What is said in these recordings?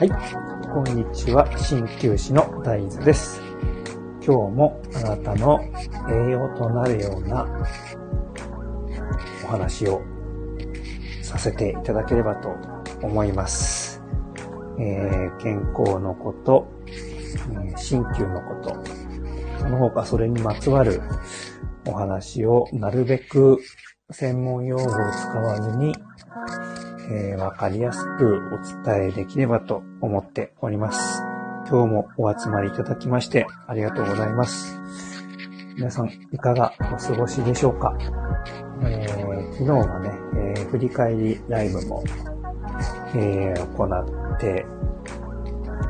はい、こんにちは。鍼灸師の大豆です。今日もあなたの栄養となるようなお話をさせていただければと思います。えー健康のこと、えー鍼灸のこと、その他それにまつわるお話をなるべく専門用語を使わずに、えーわかりやすくお伝えできればと思っております。今日もお集まりいただきましてありがとうございます。皆さんいかがお過ごしでしょうか、えー昨日はね、えー振り返りライブも、えー行って、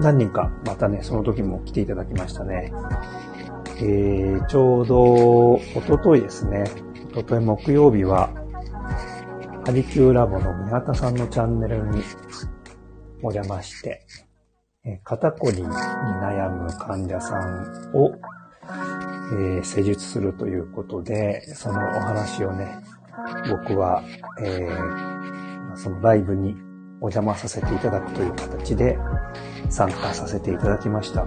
何人かまたね、その時も来ていただきましたね。えーちょうど、おとといですね、おととい木曜日は、ハリキューラボの宮田さんのチャンネルにお邪魔して、肩こりに悩む患者さんを、えー施術するということで、そのお話をね、僕は、えーそのライブにお邪魔させていただくという形で参加させていただきました。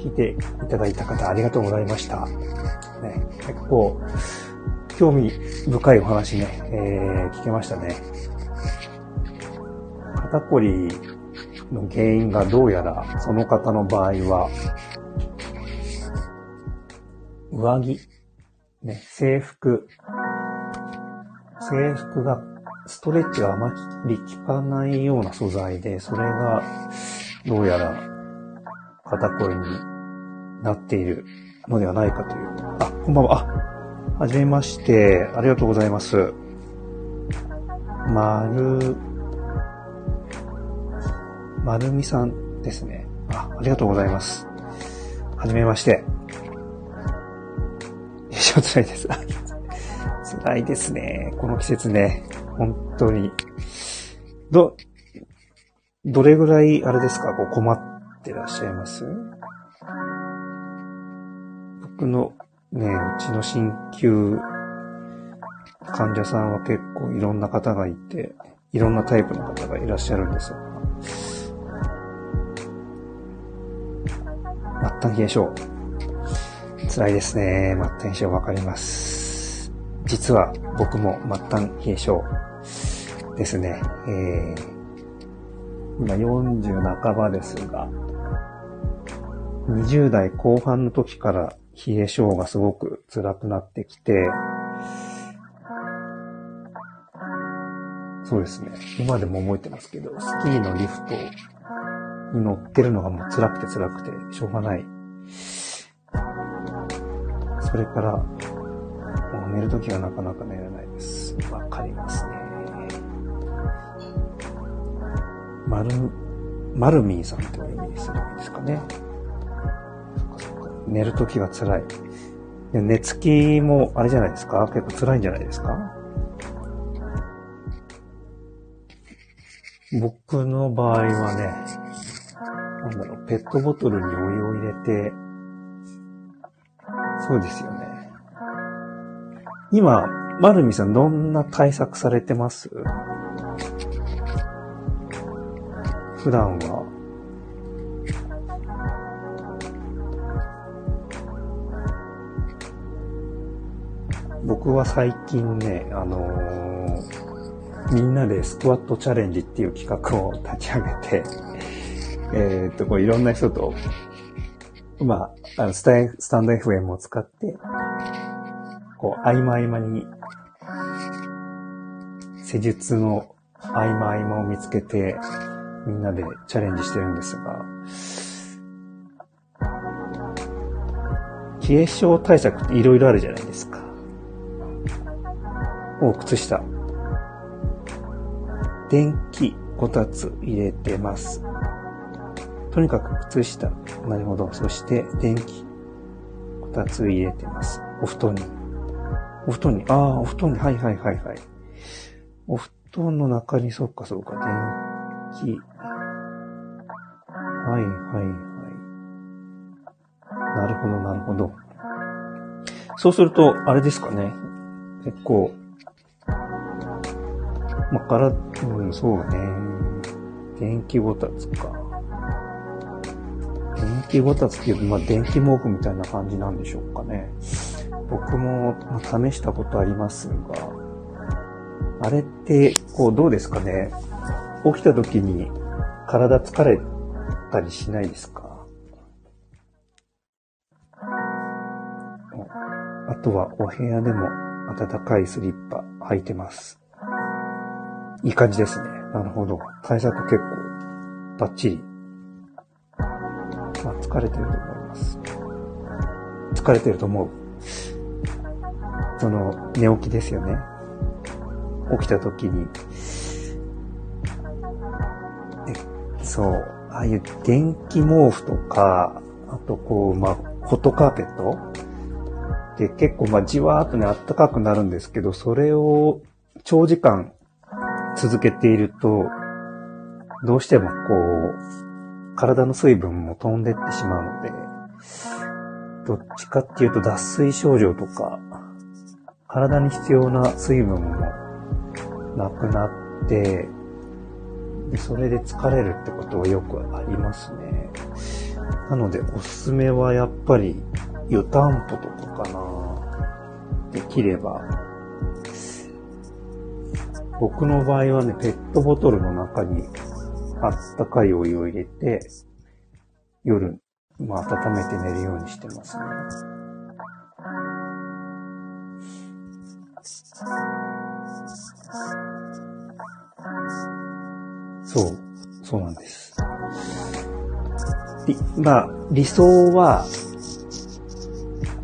聞いていただいた方ありがとうございました。ね、結構、興味深いお話ね、えー聞けましたね。肩こりの原因がどうやらその方の場合は、上着、ね、制服、制服がストレッチがあまり効かないような素材で、それがどうやら肩こりになっているのではないかという。あ、こんばんは。あ、はじめまして。ありがとうございます。まる、まるみさんですね。あ、ありがとうございます。はじめまして。一生辛いです。辛いですね。この季節ね。本当に。ど、どれぐらい、あれですか、こう困ってらっしゃいます？僕のね、うちの鍼灸患者さんは結構いろんな方がいて、いろんなタイプの方がいらっしゃるんですが、末端冷え性。辛いですね。末端冷え性わかります。実は僕も末端冷え性ですね。えー、今40半ばですが、20代後半の時から冷え性がすごく辛くなってきて、そうですね。今でも覚えてますけど、スキーのリフトに乗ってるのがもう辛くて辛くてしょうがない。それから、もう寝るときはなかなか寝れないです。わかりますね。マル、マルミーさんとお読みにすればいいですかね。寝るときが辛い。寝つきもあれじゃないですか？結構辛いんじゃないですか？僕の場合はね、なんだろう、ペットボトルにお湯を入れて、そうですよね。今、マルミさんどんな対策されてます？普段は。僕は最近ね、あのーみんなでスクワットチャレンジっていう企画を立ち上げて、えーっと、こういろんな人と、まあ、あのスタスタンド FM を使って、こう、合間合間に、施術の合間合間を見つけて、みんなでチャレンジしてるんですが、冷え性対策っていろいろあるじゃないですか。お、靴下。電気こたつ入れてます。とにかく靴下。なるほど。そして電気こたつ入れてます。お布団に。お布団に。ああ、お布団に。はいはいはいはい。お布団の中に、そっかそっか、電気。はいはいはい。なるほどなるほど。そうすると、あれですかね。結構、まあ、から、うん、そうね。電気ごたつか。電気ごたつっていう、まあ、電気毛布みたいな感じなんでしょうかね。僕も、まあ、試したことありますが、あれって、こう、どうですかね。起きた時に体疲れたりしないですか？あとはお部屋でも暖かいスリッパ履いてます。いい感じですね。なるほど。対策結構バッチリ。まあ、疲れてると思います。疲れてると思う。その、寝起きですよね。起きた時に。えそう。ああいう電気毛布とか、あとこう、まあ、ホットカーペット？で結構まあじわーっとね、暖かくなるんですけど、それを長時間続けていると、どうしてもこう、体の水分も飛んでってしまうので、どっちかっていうと脱水症状とか、体に必要な水分もなくなって、でそれで疲れるってことはよくありますね。なのでおすすめはやっぱり湯たんぽとかかな。できれば。僕の場合はね、ペットボトルの中にあったかいお湯を入れて、夜、まあ、温めて寝るようにしてますね。そう、そうなんです。まあ、理想は、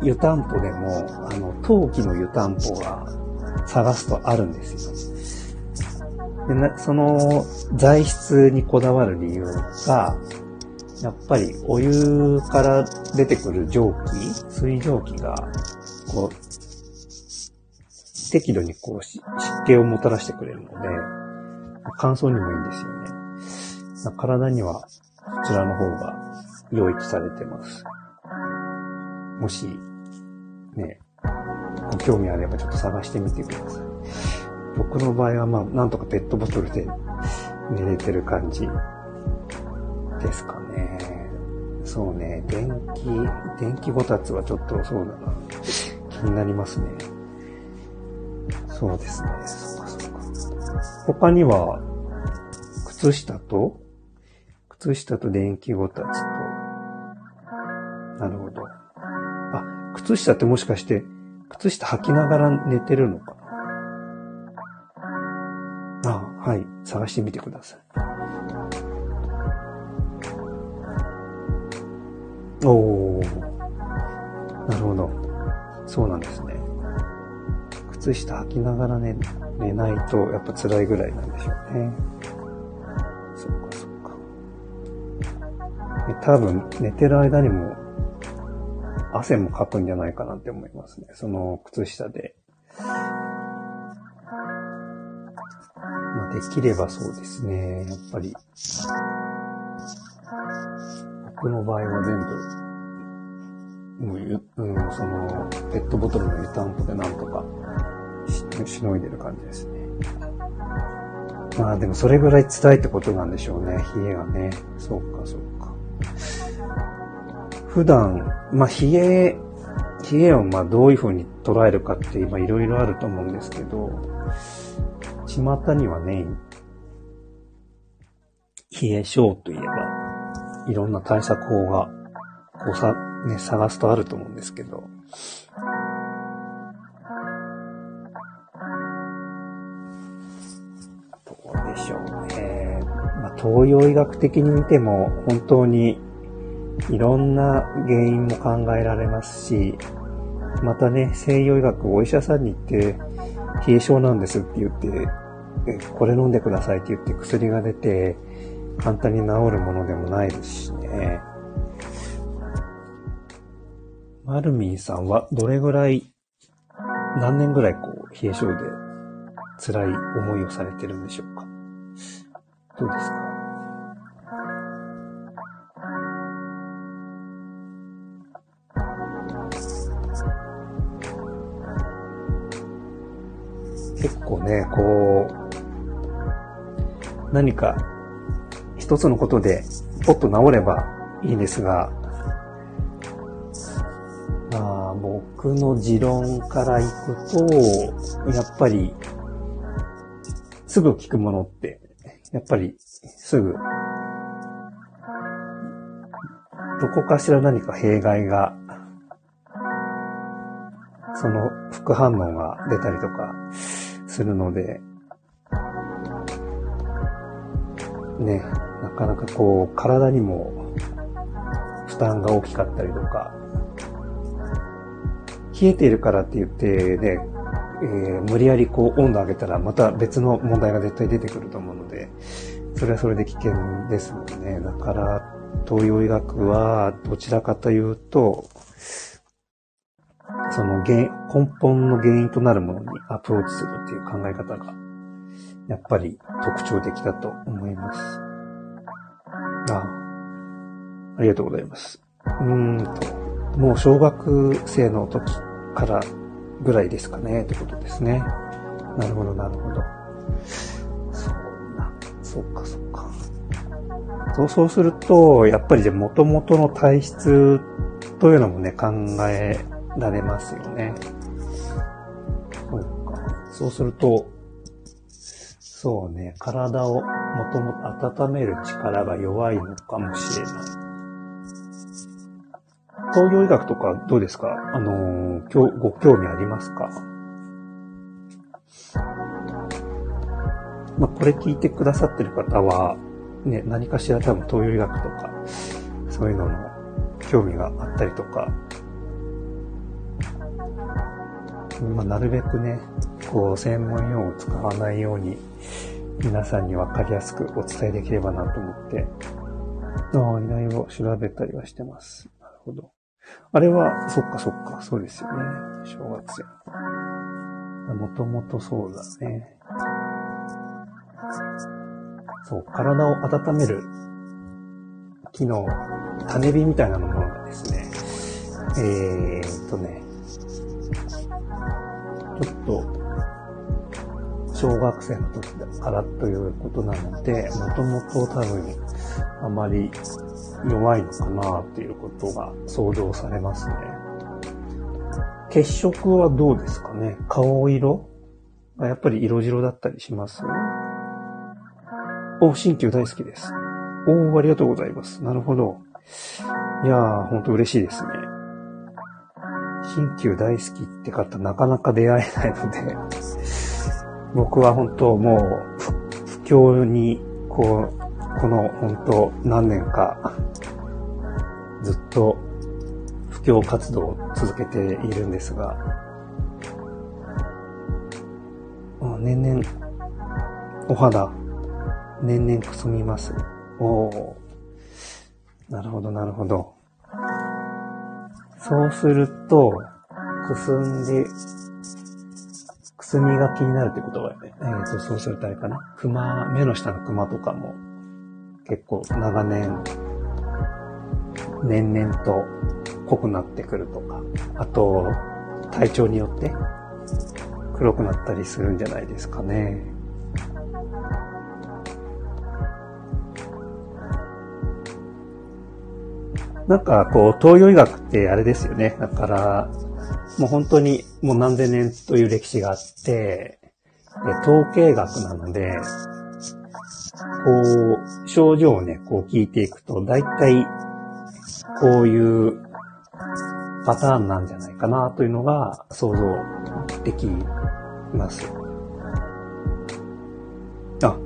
湯たんぽでも、あの、陶器の湯たんぽが探すとあるんですよ。でなその材質にこだわる理由が、やっぱりお湯から出てくる蒸気、水蒸気が、こう、適度にこう湿気をもたらしてくれるので、乾燥にもいいんですよね。体にはこちらの方が良いとされてます。もしね、ご興味あればちょっと探してみてください。僕の場合はまあ、なんとかペットボトルで寝れてる感じですかね。そうね、電気、電気ごたつはちょっとそうだな。気になりますね。そうですね。他には、靴下と、靴下と電気ごたつと、なるほど。あ靴下ってもしかして、靴下履きながら寝てるのか？はい。探してみてください。おー。なるほど。そうなんですね。靴下履きながら寝、寝ないとやっぱ辛いぐらいなんでしょうね。そっかそっか。多分寝てる間にも汗もかくんじゃないかなって思いますね。その靴下で。できればそうですね。やっぱり。僕の場合は全部、もう、うん、その、ペットボトルの湯たんぽでなんとかし、しのいでる感じですね。まあでもそれぐらい辛いってことなんでしょうね。冷えがね。そうか、そうか。普段、まあ、冷え、冷えをまあどういう風に捉えるかって今いろいろあると思うんですけど、巷にはね、冷え性といえば、いろんな対策法が、こうさ、ね、探すとあると思うんですけど、どうでしょうね。まあ、東洋医学的に見ても、本当にいろんな原因も考えられますし、またね、西洋医学、お医者さんに行って、冷え性なんですって言って、これ飲んでくださいって言って薬が出て、簡単に治るものでもないですしね。マルミンさんはどれぐらい、何年ぐらいこう、冷え性で辛い思いをされてるんでしょうか。どうですか？結構ね、こう、何か一つのことでポッと治ればいいんですが、まあ、僕の持論からいくと、やっぱり、すぐ効くものって、やっぱり、すぐ、どこかしら何か弊害が、その副反応が出たりとかするので、ね、なかなかこう、体にも負担が大きかったりとか、冷えているからって言ってね、えー、無理やりこう温度上げたらまた別の問題が絶対出てくると思うので、それはそれで危険ですもんね。だから、東洋医学はどちらかというと、その原根本の原因となるものにアプローチするっていう考え方がやっぱり特徴的だと思います。あありがとうございます。うんと、もう小学生の時からぐらいですかね、ってことですね。なるほど、なるほど。そうな、そっか、そっか。そうそうすると、やっぱりじゃ元々の体質というのもね、考えられますよね。そうか。そうすると、そうね、体をもともと温める力が弱いのかもしれない。東洋医学とかどうですか？あのー、ご興味ありますか？まあ、これ聞いてくださってる方は、ね、何かしら多分東洋医学とか、そういうのの興味があったりとか、まあ、なるべくね、こう、専門用語を使わないように、皆さんにわかりやすくお伝えできればなと思って、ああ、依頼を調べたりはしてます。なるほど。あれは、そっかそっか、そうですよね。正月や。もともとそうだね。そう、体を温める機能、種火みたいなものがですね、えー、っとね、ちょっと小学生の時からということなので、もともと多分あまり弱いのかなっていうことが想像されますね。血色はどうですかね？顔色？やっぱり色白だったりします？お、新旧大好きです。おーありがとうございます。なるほど。いやー、ほんと嬉しいですね。新旧大好きって方なかなか出会えないので僕は本当もう、不況に、こう、この本当何年か、ずっと布教活動を続けているんですが、年々、お肌、年々くすみます。おおなるほど、なるほど。そうすると、くすんですみが気になるってことはね、えー、とそうするとあれかな。熊、目の下の熊とかも結構長年、年々と濃くなってくるとか、あと体調によって黒くなったりするんじゃないですかね。なんかこう、東洋医学ってあれですよね。だから、もう本当にもう何千年という歴史があって、統計学なので、こう、症状をね、こう聞いていくと、大体、こういうパターンなんじゃないかなというのが想像できます。あ、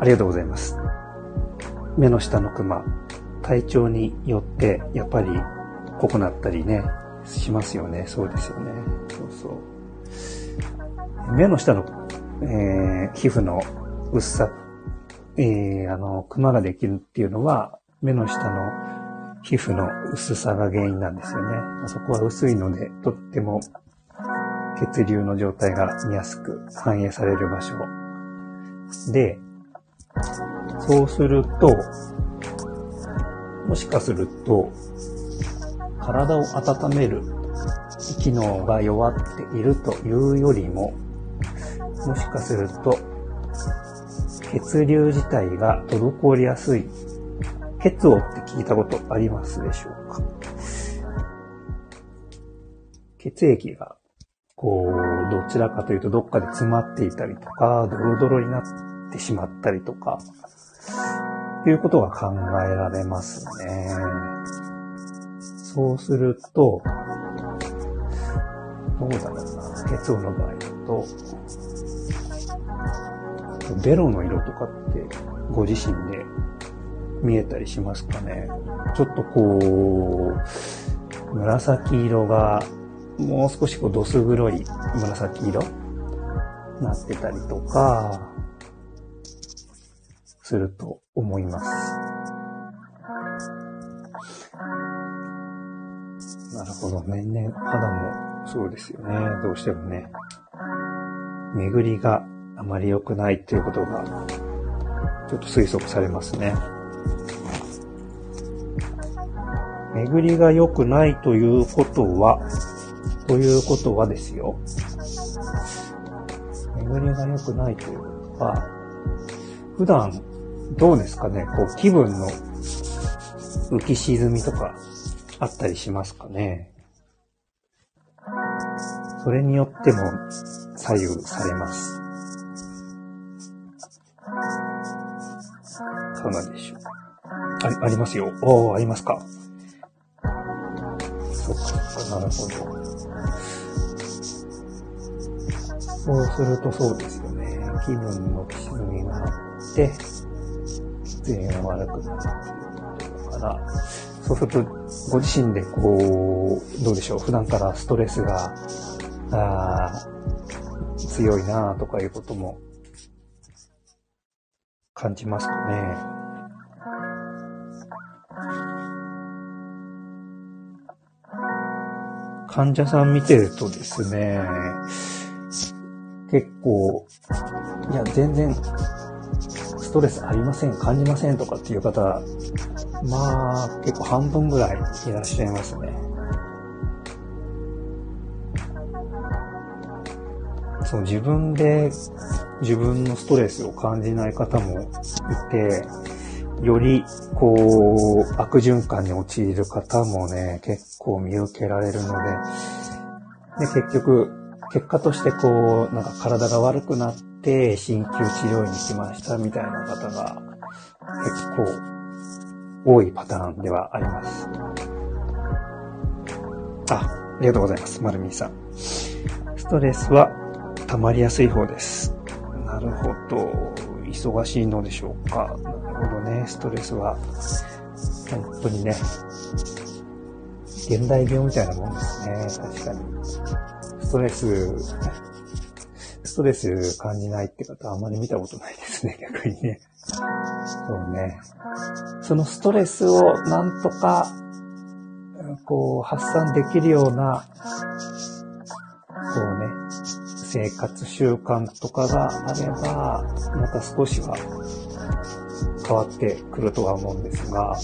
ありがとうございます。目の下のクマ、体調によってやっぱり濃くなったりね、しますよね。そうですよね。そうそう。目の下の、えー、皮膚の薄さ、えー、あの、クマができるっていうのは、目の下の皮膚の薄さが原因なんですよね。そこは薄いので、とっても血流の状態が見やすく反映される場所。で、そうすると、もしかすると、体を温める機能が弱っているというよりも、もしかすると、血流自体が滞りやすい。血をって聞いたことありますでしょうか？血液が、こう、どちらかというとどっかで詰まっていたりとか、ドロドロになってしまったりとか、ということが考えられますね。そうすると、どうだろうな、血音の場合だと、ベロの色とかってご自身で見えたりしますかね。ちょっとこう、紫色がもう少しこうどす黒い紫色なってたりとか、すると思います。なるほど。年々肌もそうですよね。どうしてもね。巡りがあまり良くないということが、ちょっと推測されますね。巡りが良くないということは、ということはですよ。巡りが良くないということは、普段どうですかね？こう気分の浮き沈みとかあったりしますかねそれによっても左右されます。いかがでしょうあ、ありますよ。おー、ありますか。そっか、なるほど。そうするとそうですよね。気分の沈みがあって、出演が悪くなるっていうことから、そうすると、ご自身でこう、どうでしょう、普段からストレスが、あ強いなとかいうことも感じますかね？患者さん見てるとですね、結構、いや、全然、ストレスありません、感じませんとかっていう方、まあ、結構半分ぐらいいらっしゃいますね。そう、自分で自分のストレスを感じない方もいて、より、こう、悪循環に陥る方もね、結構見受けられるので、で、結局、結果としてこう、なんか体が悪くなって、鍼灸治療院に来ましたみたいな方が結構多いパターンではあります。あ、ありがとうございます。まるみさん。ストレスは溜まりやすい方です。なるほど。忙しいのでしょうか。なるほどね。ストレスは、本当にね、現代病みたいなもんですね。確かに。ストレ、ストレス感じないって方はあまり見たことないですね、逆にね。そうね。そのストレスをなんとか、こう、発散できるような、こうね、生活習慣とかがあれば、また少しは変わってくるとは思うんですが、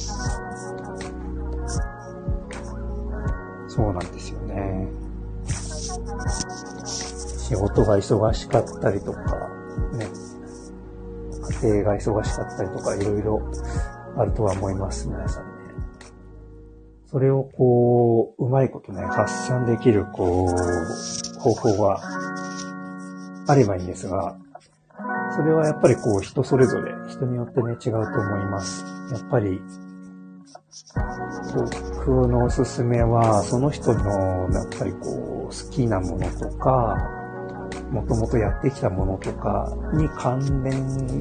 そうなんですよね。仕事が忙しかったりとか、ね、家庭が忙しかったりとか、いろいろあるとは思います、皆さんね。それをこう、うまいことね、発散できる、こう、方法があればいいんですが、それはやっぱりこう、人それぞれ、人によってね、違うと思います。やっぱり、僕のおすすめは、その人の、やっぱりこう、好きなものとか、もともとやってきたものとかに関連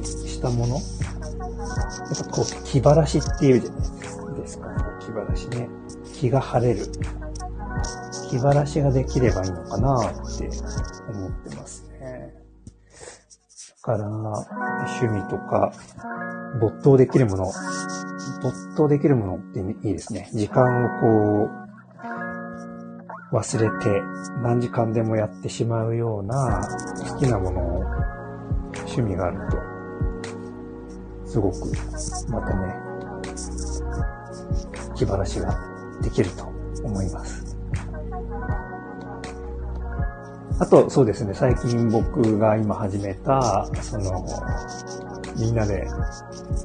したものやっぱこう、気晴らしっていうじゃないですか。気晴らしね。気が晴れる。気晴らしができればいいのかなって思ってますね。だから、趣味とか、没頭できるもの、没頭できるものっていいですね。時間をこう、忘れて何時間でもやってしまうような好きなものを趣味があると、すごくまたね、気晴らしができると思います。あと、そうですね、最近僕が今始めた、その、みんなで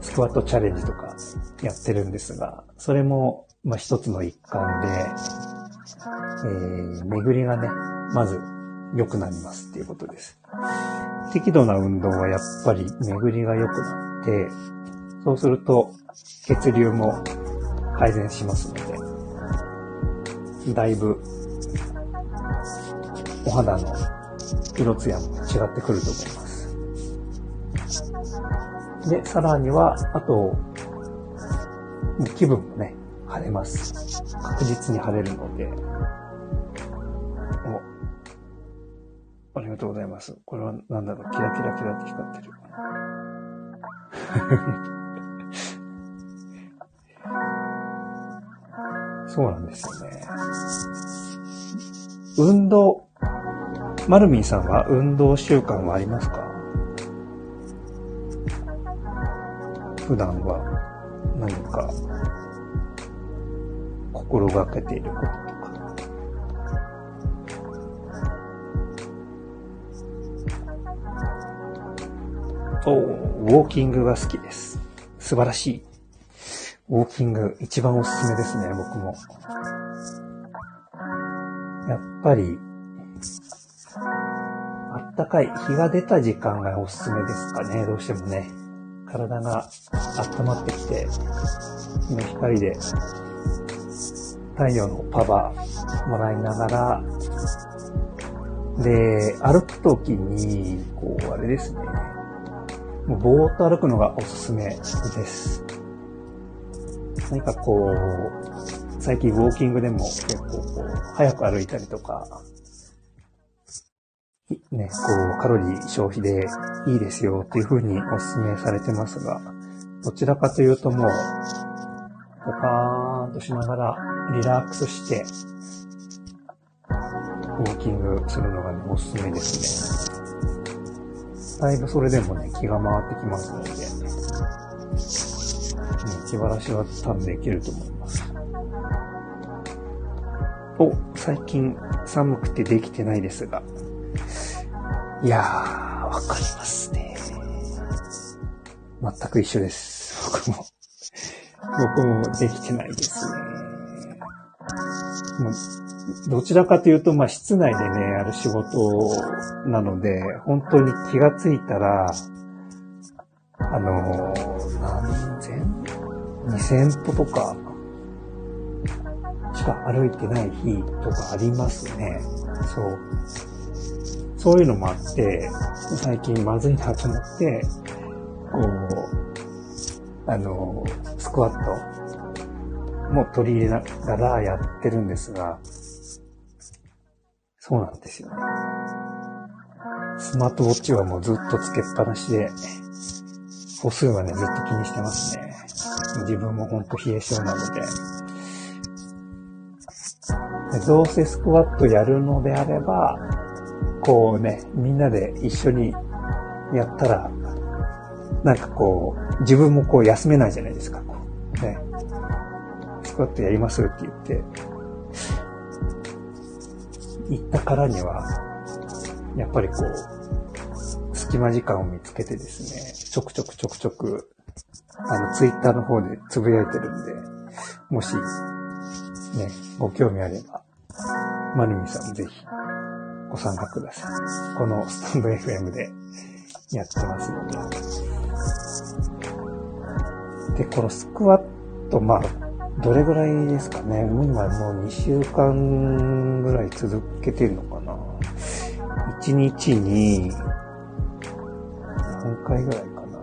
スクワットチャレンジとかやってるんですが、それも、まあ、一つの一環で、えー、巡りがね、まず良くなりますっていうことです。適度な運動はやっぱり巡りが良くなって、そうすると血流も改善しますので、だいぶお肌の色艶も違ってくると思います。で、さらには、あと、気分もね、晴れます。確実に晴れるので、お、ありがとうございます。これは何だろう、キラキラキラって光ってる。そうなんですよね。運動、マルミンさんは運動習慣はありますか？普段は何か心がけていることおウォーキングが好きです。素晴らしい。ウォーキング一番おすすめですね、僕も。やっぱり、あったかい日が出た時間がおすすめですかね、どうしてもね。体が温まってきて、日の光で太陽のパワーもらいながら、で、歩くときに、こう、あれですね。もうぼーっと歩くのがおすすめです。何かこう、最近ウォーキングでも結構こう、早く歩いたりとか、ね、こう、カロリー消費でいいですよっていう風にお勧めされてますが、どちらかというともう、ポカーンとしながらリラックスして、ウォーキングするのがね、おすすめですね。だいぶそれでもね、気が回ってきますので、ね、気晴らしは多分できると思います。お、最近寒くてできてないですが、いやー、わかりますね。全く一緒です。僕も。僕もできてないですね。どちらかというと、まあ、室内でね、やる仕事なので、本当に気がついたら、あの何千、二千歩とか、しか歩いてない日とかありますね。そう。そういうのもあって、最近まずいなと思って、こう、あの、スクワットも取り入れながらやってるんですが、そうなんですよ。スマートウォッチはもうずっとつけっぱなしで、歩数はね、ずっと気にしてますね。自分もほんと冷え性なので。どうせスクワットやるのであれば、こうね、みんなで一緒にやったら、なんかこう、自分もこう休めないじゃないですか。こうね、スクワットやりますって言って、行ったからには、やっぱりこう、隙間時間を見つけてですね、ちょくちょくちょくちょく、あの、ツイッターの方でつぶやいてるんで、もし、ね、ご興味あれば、マリミさんぜひご参加ください。このスタンド FM でやってますので。で、このスクワット、まあ、どれぐらいですかね？もう今もう2週間ぐらい続けてるのかな？1日に何回ぐらいかな。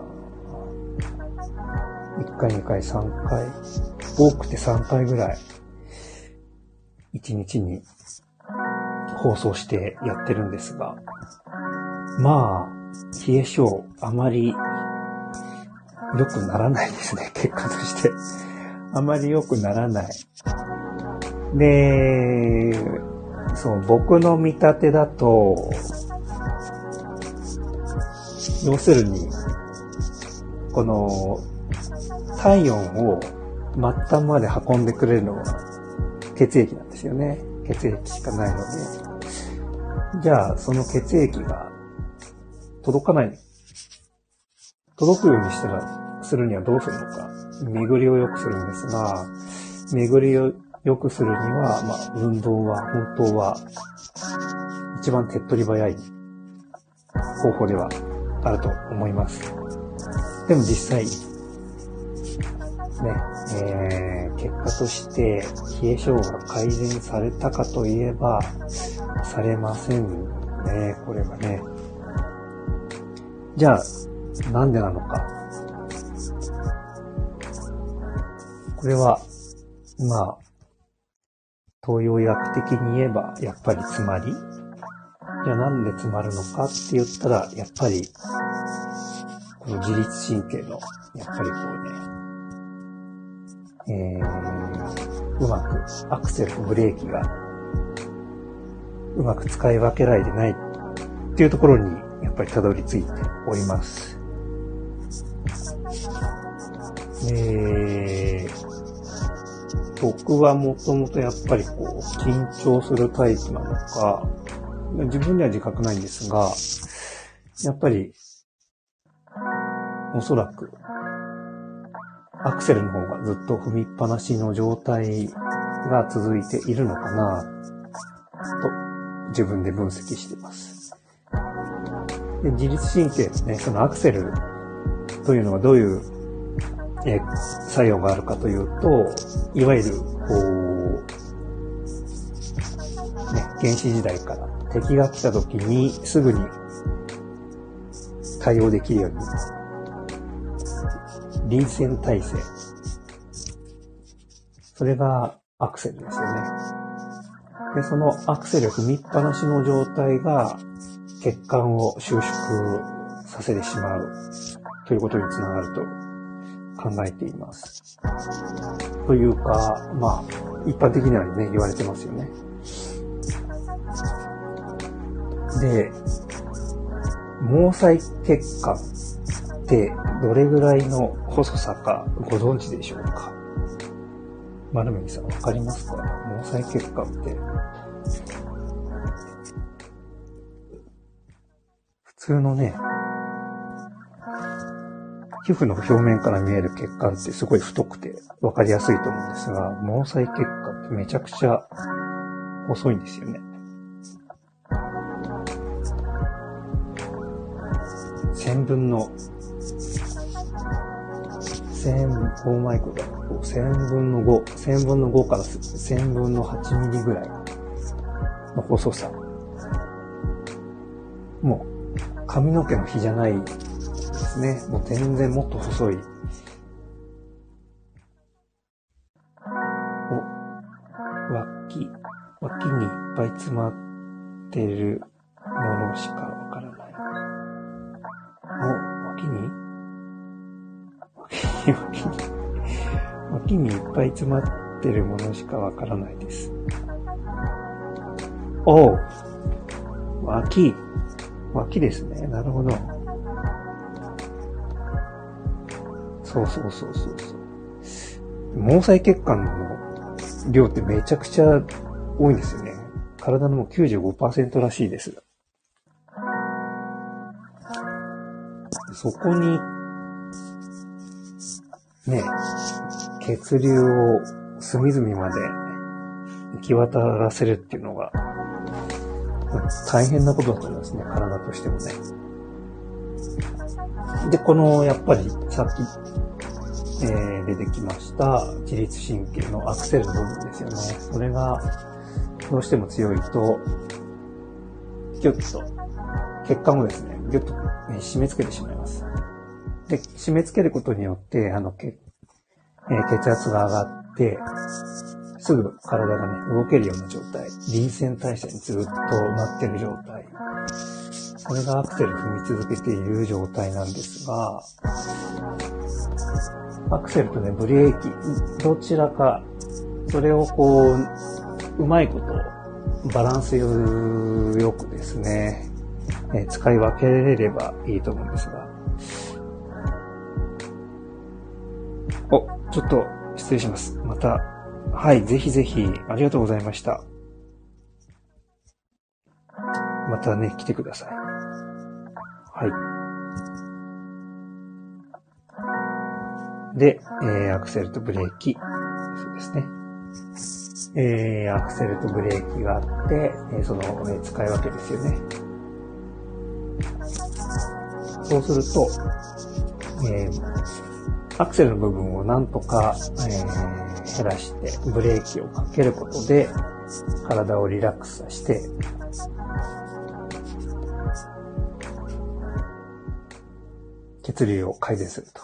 1回、2回、3回。多くて3回ぐらい。1日に放送してやってるんですが、まあ、冷え性あまり良くならないですね、結果として。あまり良くならない。で、そう、僕の見立てだと、要するに、この、体温を末端まで運んでくれるのは血液なんですよね。血液しかないので。じゃあ、その血液が届かない届くようにしたら、するにはどうするのか。巡りを良くするんですが、巡りを良くするには、まあ、運動は本当は一番手っ取り早い方法ではあると思います。でも実際、ね、えー、結果として冷え性が改善されたかといえば、されませんね、これがね。じゃあ、なんでなのか。これは、まあ、東洋医学的に言えば、やっぱりつまり、じゃあなんで詰まるのか？って言ったら、やっぱり、この自律神経の、やっぱりこうね、えー、うまくアクセルとブレーキが、うまく使い分けられてないっていうところに、やっぱりたどり着いております。えー、僕はもともとやっぱりこう、緊張するタイプなのか、自分では自覚ないんですが、やっぱり、おそらく、アクセルの方がずっと踏みっぱなしの状態が続いているのかな、と自分で分析しています。で自律神経のね、そのアクセルというのはどういうえ作用があるかというと、いわゆる、こう、ね、原始時代から敵が来た時にすぐに対応できるように、臨戦態勢。それがアクセルですよね。で、そのアクセル踏みっぱなしの状態が血管を収縮させてしまうということにつながると考えています。というか、まあ、一般的にはね、言われてますよね。で、毛細血管ってどれぐらいの細さかご存知でしょうか？丸目さんわかりますか？毛細血管って。普通のね、皮膚の表面から見える血管ってすごい太くてわかりやすいと思うんですが、毛細血管ってめちゃくちゃ細いんですよね。千分の、千、オーマイクが、千分の五、千分の五から千分の八ミリぐらいの細さ。もう、髪の毛の比じゃないですね。もう全然もっと細い。お、脇、脇にいっぱい詰まってるものしかわからない。お、脇に？脇に、脇に、脇にいっぱい詰まってるものしかわからないです。お、脇、脇ですね。なるほど。そうそうそうそう。毛細血管の量ってめちゃくちゃ多いんですよね。体のもう95%らしいです。そこに、ね、血流を隅々まで行き渡らせるっていうのが、大変なことだと思いますね、体としてもね。で、この、やっぱり、さっき、えー、出てきました、自律神経のアクセルの部分ですよね。それが、どうしても強いと、ギュッと、血管をですね、ギュッと締め付けてしまいます。で、締め付けることによって、あの、血、えー、血圧が上がって、すぐ体がね、動けるような状態、臨戦態勢にずっとなってる状態。これがアクセル踏み続けている状態なんですが、アクセルとね、ブレーキ、どちらか、それをこう、うまいこと、バランスよくですね、え使い分けれればいいと思うんですが。お、ちょっと失礼します。また、はい、ぜひぜひありがとうございました。またね、来てください。はい。で、えー、アクセルとブレーキ、そうですね。えー、アクセルとブレーキがあって、えー、その、えー、使い分けですよね。そうすると、えー、アクセルの部分をなんとか、えー、減らして、ブレーキをかけることで、体をリラックスさせて、血流を改善すると。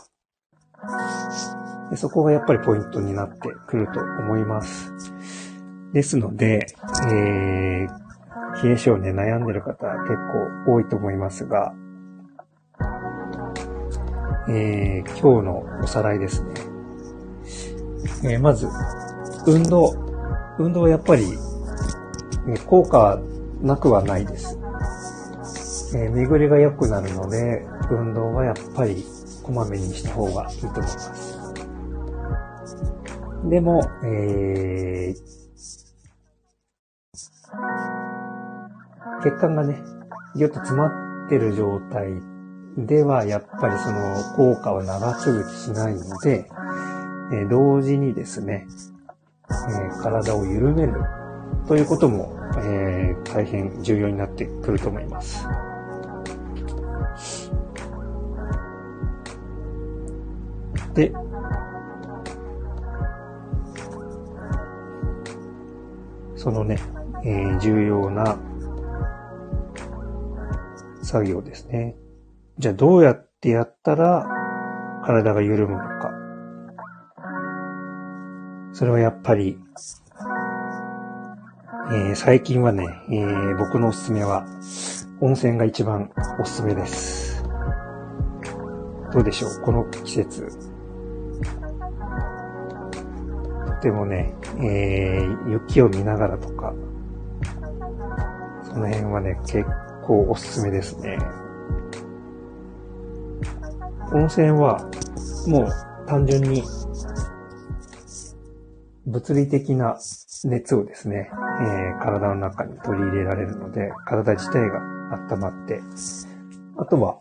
でそこがやっぱりポイントになってくると思います。ですので、えー、冷え性で悩んでる方結構多いと思いますが、えー、今日のおさらいですね。えー、まず、運動。運動はやっぱり、え効果なくはないです。えー、巡りが良くなるので、運動はやっぱりこまめにした方がいいと思います。でも、えー、血管がね、ぎゅっと詰まってる状態では、やっぱりその効果は長続きしないので、えー、同時にですね、えー、体を緩めるということも、えー、大変重要になってくると思います。そのね、えー、重要な作業ですね。じゃあどうやってやったら体が緩むのか。それはやっぱり、えー、最近はね、えー、僕のおすすめは温泉が一番おすすめです。どうでしょう？この季節。てもね、えー、雪を見ながらとか、その辺はね、結構おすすめですね。温泉は、もう単純に、物理的な熱をですね、えー、体の中に取り入れられるので、体自体が温まって、あとは、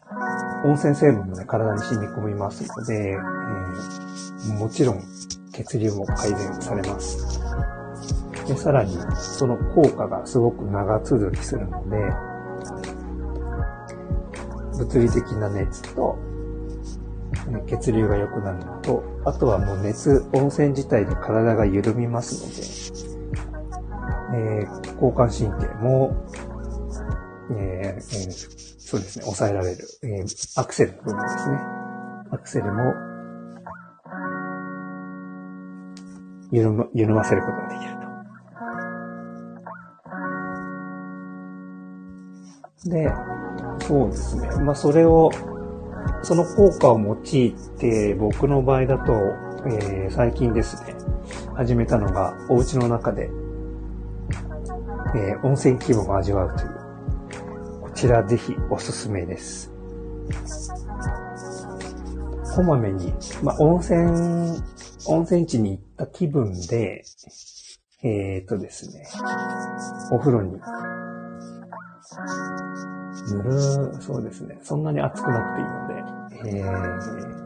温泉成分もね、体に染み込みますので、えー、もちろん血流も改善されます。で、さらに、その効果がすごく長続きするので、物理的な熱と、血流が良くなるのと、あとはもう熱、温泉自体で体が緩みますので、えー、交感神経も、えーえー、そうですね、抑えられる、えー、アクセルの部分ですね。アクセルも緩ま緩ませることができると。で、そうですね。まあ、それを、その効果を用いて、僕の場合だと、えー、最近ですね、始めたのが、お家の中で、えー、温泉気分を味わうという、こちらぜひおすすめです。こまめに、まあ、温泉温泉地に行った気分で、えー、っとですね、お風呂に、ぬる、そうですね、そんなに暑くなくていいので、えー、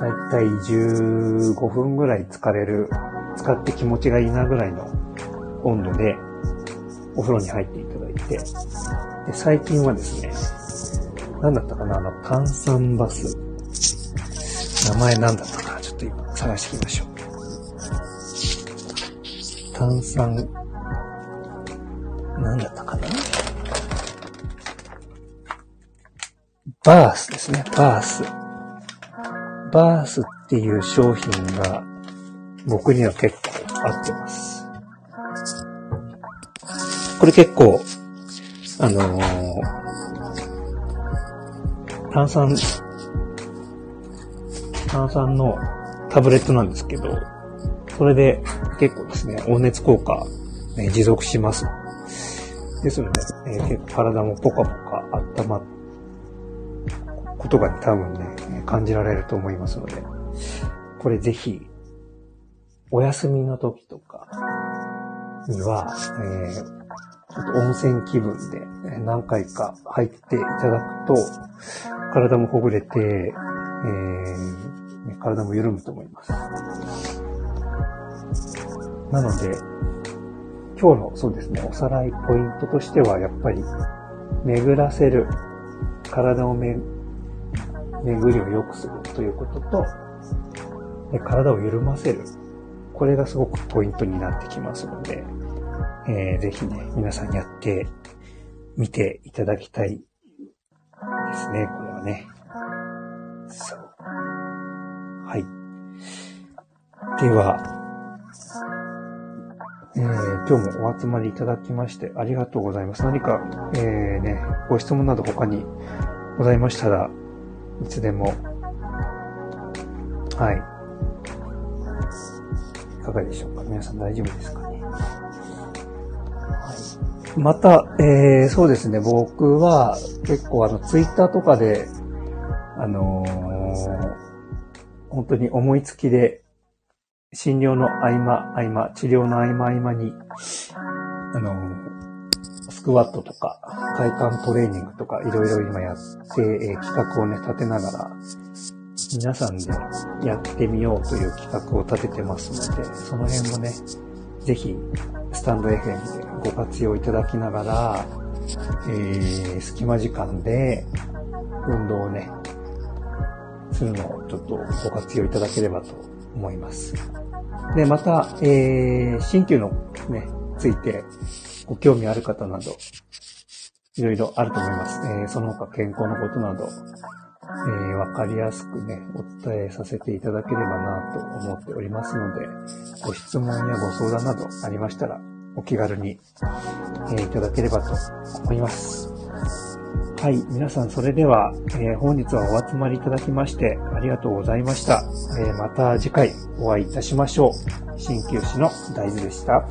だいたい15分ぐらい疲れる、使って気持ちがいいなぐらいの温度で、お風呂に入っていただいて、で最近はですね、なんだったかな、あの、炭酸バス。名前なんだった、探していきましょう。炭酸、なんだったかな？バースですね、バース。バースっていう商品が僕には結構合ってます。これ結構、あのー、炭酸、炭酸のタブレットなんですけど、それで結構ですね、温熱効果、ね、持続します。ですので、えー、結構体もポカポカ温まることが、ね、多分ね、感じられると思いますので、これぜひ、お休みの時とかには、えー、ちょっと温泉気分で何回か入っていただくと、体もほぐれて、えーね、体も緩むと思います。なので、今日のそうですね、おさらいポイントとしては、やっぱり、巡らせる、体をめ、巡りを良くするということと、体を緩ませる。これがすごくポイントになってきますので、えー、ぜひね、皆さんやってみていただきたいですね、これはね。そう。はい。では、えー、今日もお集まりいただきましてありがとうございます。何か、えー、ね、ご質問など他にございましたら、いつでも、はい。いかがでしょうか？皆さん大丈夫ですかね？はい。また、えー、そうですね、僕は結構あの、ツイッターとかで、あのー、本当に思いつきで診療の合間、合間、治療の合間合間に、あの、スクワットとか、体幹トレーニングとか、いろいろ今やって、えー、企画をね、立てながら、皆さんでやってみようという企画を立ててますので、その辺もね、ぜひ、スタンド FM でご活用いただきながら、えー、隙間時間で、運動をね、するのをちょっとご活用いただければと思います。で、また、えー、新旧のね、ついてご興味ある方など、いろいろあると思います。えー、その他健康のことなど、えー、わかりやすくね、お伝えさせていただければなと思っておりますので、ご質問やご相談などありましたら、お気軽に、えー、いただければと思います。はい。皆さん、それでは、えー、本日はお集まりいただきましてありがとうございました。えー、また次回お会いいたしましょう。鍼灸師の大豆でした。